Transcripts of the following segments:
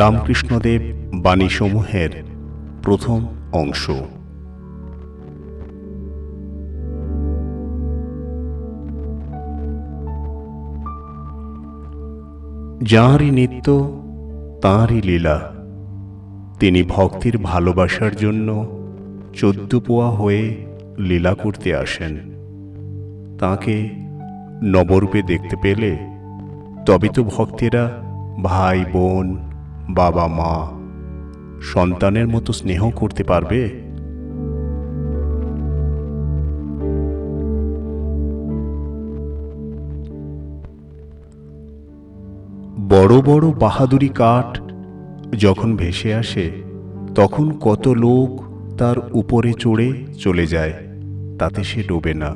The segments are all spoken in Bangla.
রামকৃষ্ণদেব বাণীসমূহের প্রথম অংশ। যাঁরই নিত্য তাঁরই লীলা। তিনি ভক্তির ভালোবাসার জন্য চোদ্দ পোয়া হয়ে লীলা করতে আসেন। তাকে নবরূপে দেখতে পেলে তবে তো ভক্তেরা ভাই, বোন বাবা মা সন্তানের মতো স্নেহ করতে পারবে? বড় বড় বাহাদুরি কাঠ যখন ভেসে আসে, তখন কত লোক তার উপরে চড়ে চলে যায়, তাতে সে ডোবে না।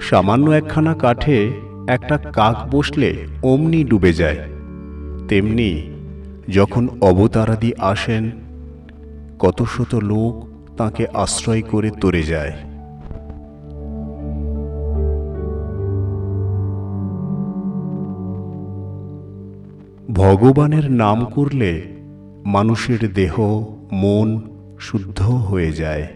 সামান্য একখানা কাঠে একটা কাক বসলে অমনি ডুবে যায়, তেমনি যখন অবতারাদি আসেন, কত শত লোক তাকে আশ্রয় করে তরে যায়। ভগবানের নাম করলে মানুষের দেহ, মন শুদ্ধ হয়ে যায়।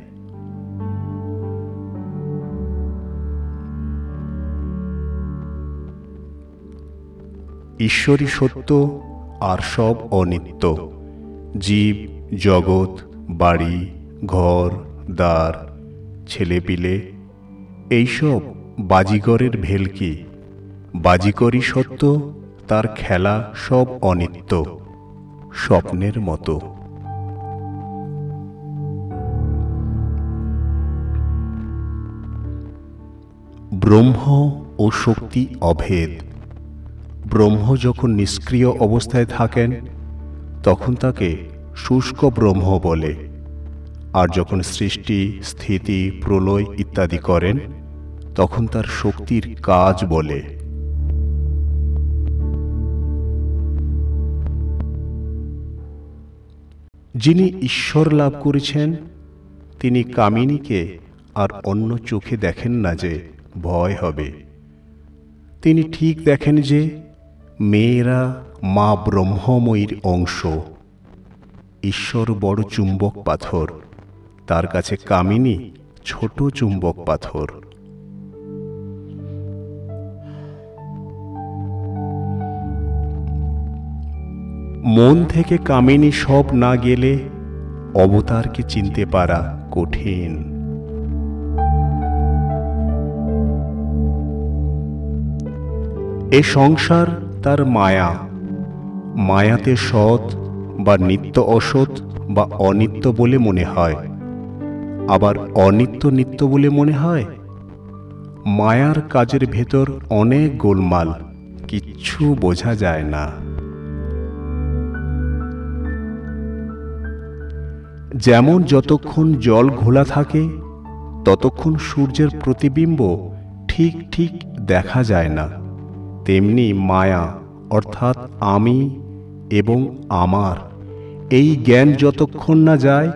ঈশ্বরী সত্য আর সব অনিত্য। জীব, জগৎ, বাড়ি, ঘর, দ্বার, ছেলেপিলে, এইসব বাজিগরের ভেলকি বাজিকরই সত্য, তার খেলা সব অনিত্য, স্বপ্নের মতো। ব্রহ্ম ও শক্তি অভেদ। ব্রহ্ম যখন নিষ্ক্রিয় অবস্থায় থাকেন, তখন তাকে শুষ্ক ব্রহ্ম বলে। আর যখন সৃষ্টি, স্থিতি, প্রলয় ইত্যাদি করেন, তখন তার শক্তির কাজ বলে। যিনি ঈশ্বর লাভ করেছেন, তিনি কামিনীকে আর অন্য চোখে দেখেন না যে ভয় হবে। তিনি ঠিক দেখেন যে মেয়েরা মা ব্রহ্মময়ীর অংশ। ঈশ্বর বড় চুম্বক পাথর, তার কাছে কামিনী ছোট চুম্বক পাথর। মন থেকে কামিনী সব না গেলে অবতারকে চিনতে পারা কঠিন। এ সংসার তার মায়া। মায়াতে সৎ বা নিত্য অসৎ বা অনিত্য বলে মনে হয়। আবার অনিত্য নিত্য বলে মনে হয়? মায়ার কাজের ভেতর অনেক গোলমাল, কিচ্ছু বোঝা যায় না। যেমন যতক্ষণ জল ঘোলা থাকে, ততক্ষণ সূর্যের প্রতিবিম্ব ঠিক ঠিক দেখা যায় না। তেমনি মায়া, অর্থাৎ আমি এবং আমার। এই জ্ঞান যতক্ষণ না যায়,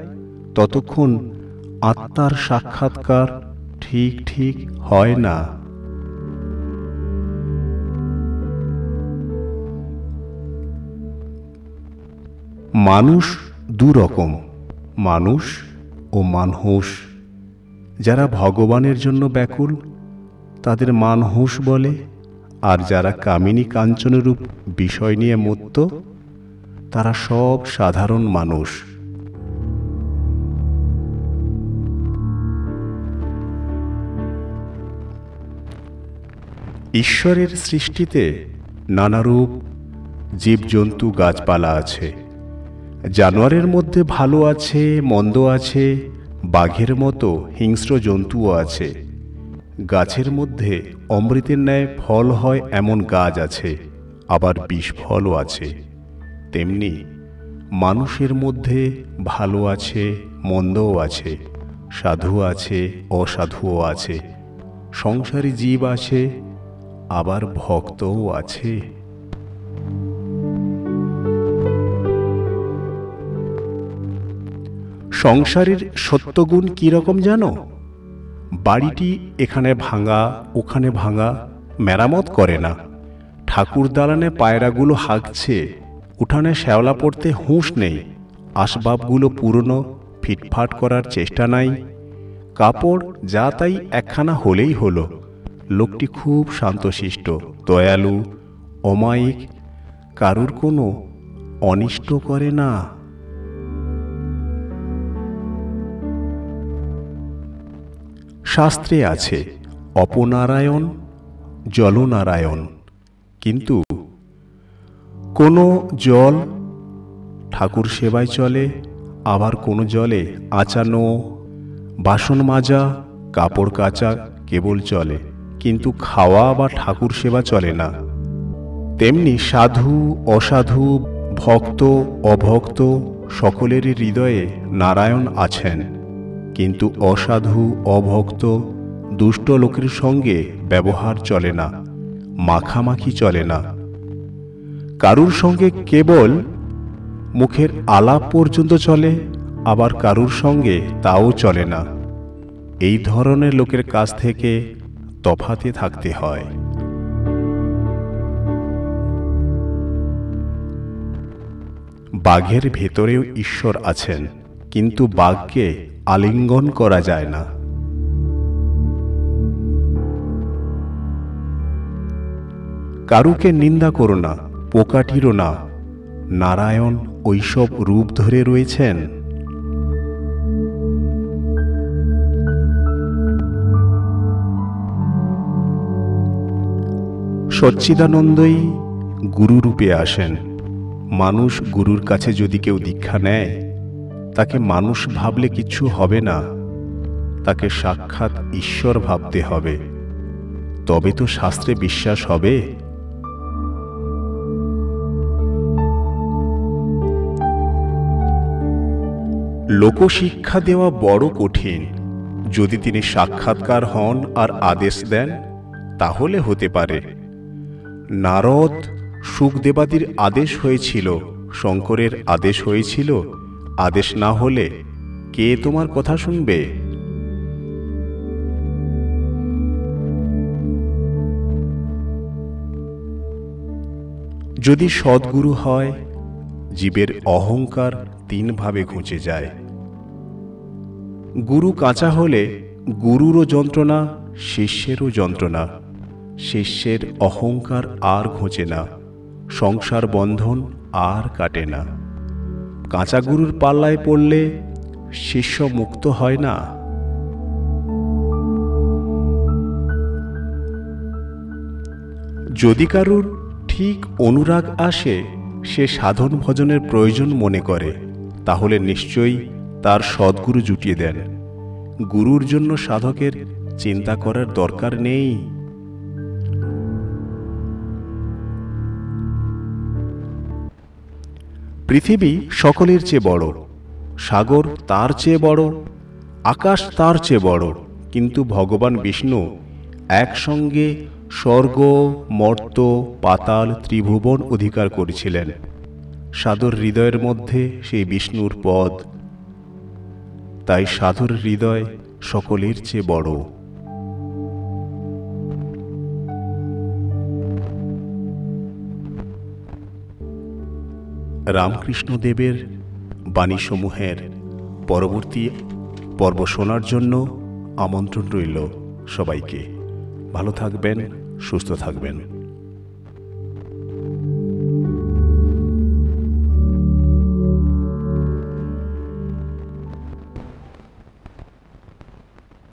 ততক্ষণ আত্মার সাক্ষাৎকার ঠিক ঠিক হয় না। মানুষ দুরকম, মানুষ ও মানহুস যারা ভগবানের জন্য ব্যাকুল, তাদের মানহুস বলে আর যারা কামিনী কাঞ্চনরূপ বিষয় নিয়ে মত্ত তারা সব সাধারণ মানুষ। ঈশ্বরের সৃষ্টিতে নানারূপ জীবজন্তু গাছপালা আছে। জানোয়ারের মধ্যে ভালো আছে, মন্দ আছে, বাঘের মতো হিংস্র জন্তুও আছে। গাছের মধ্যে অমৃতের ন্যায় ফল হয় এমন গাছ আছে, আবার বিষ ফলও আছে। তেমনি মানুষের মধ্যে ভালো আছে, মন্দও আছে, সাধু আছে, অসাধুও আছে, সংসারী জীব আছে, আবার ভক্তও আছে। সংসারের সত্যগুণ কীরকম জানো? বাড়িটি এখানে ভাঙা, ওখানে ভাঙা, মেরামত করে না। ঠাকুর দালানে পায়রাগুলো হাঁকছে, উঠানে শ্যাওলা পড়তে হুঁশ নেই। আসবাবগুলো পুরনো, ফিটফাট করার চেষ্টা নাই। কাপড় যা তাই একখানা হলেই হলো। লোকটি খুব শান্তশিষ্ট, দয়ালু, অমায়িক। কারুর কোনো অনিষ্ট করে না। শাস্ত্রে আছে, অপনারায়ণ, জলনারায়ণ। কিন্তু কোনো জল ঠাকুর সেবায় চলে, আবার কোনো জলে আচানো, বাসন মাজা, কাপড় কাচা কেবল চলে। কিন্তু খাওয়া বা ঠাকুর সেবা চলে না। তেমনি সাধু, অসাধু, ভক্ত, অভক্ত সকলেরই হৃদয়ে নারায়ণ আছেন। কিন্তু অসাধু, অভক্ত, দুষ্ট লোকের সঙ্গে ব্যবহার চলে না, মাখামাখি চলে না। কারুর সঙ্গে কেবল মুখের আলাপ পর্যন্ত চলে, আবার কারুর সঙ্গে তাও চলে না। এই ধরনের লোকের কাছ থেকে তফাতে থাকতে হয়। বাঘের ভেতরেও ঈশ্বর আছেন, কিন্তু বাঘকে আলিঙ্গন করা যায় না। কারুকে নিন্দা করো না পোকাটিরও না। নারায়ণ ওইসব রূপ ধরে রয়েছেন। সচ্চিদানন্দই গুরুরূপে আসেন। মানুষ গুরুর কাছে যদি কেউ দীক্ষা নেয় তাকে মানুষ ভাবলে কিছু হবে না। তাকে সাক্ষাৎ ঈশ্বর ভাবতে হবে। তবে তো শাস্ত্রে বিশ্বাস হবে। লোকশিক্ষা দেওয়া বড় কঠিন। যদি তিনি সাক্ষাৎকার হন আর আদেশ দেন, তাহলে হতে পারে। নারদ সুখদেবাদির আদেশ হয়েছিল, শঙ্করের আদেশ হয়েছিল আদেশ না হলে কে তোমার কথা শুনবে? যদি সদ্গুরু হয়, জীবের অহংকার তিনভাবে ঘুচে যায়। গুরু কাঁচা হলে গুরুরও যন্ত্রণা, শিষ্যেরও যন্ত্রণা। শিষ্যের অহংকার আর ঘোচে না। সংসার বন্ধন আর কাটে না। কাঁচা গুরুর পাল্লায় পড়লে শিষ্য মুক্ত হয় না। যদি কারুর ঠিক অনুরাগ আসে, সে সাধন ভজনের প্রয়োজন মনে করে, তাহলে নিশ্চয়ই তার সদ্গুরু জুটিয়ে দেন। গুরুর জন্য সাধকের চিন্তা করার দরকার নেই। পৃথিবী সকলের চেয়ে বড়। সাগর তার চেয়ে বড়। আকাশ তার চেয়ে বড়। কিন্তু ভগবান বিষ্ণু একসঙ্গে স্বর্গ, মর্ত, পাতাল, ত্রিভুবন অধিকার করেছিলেন। সাধুর হৃদয়ের মধ্যে সেই বিষ্ণুর পদ। তাই সাধুর হৃদয় সকলের চেয়ে বড়। রামকৃষ্ণদেবের বাণীসমূহের পরবর্তী পর্ব শোনার জন্য আমন্ত্রণ রইল সবাইকে। ভালো থাকবেন সুস্থ থাকবেন।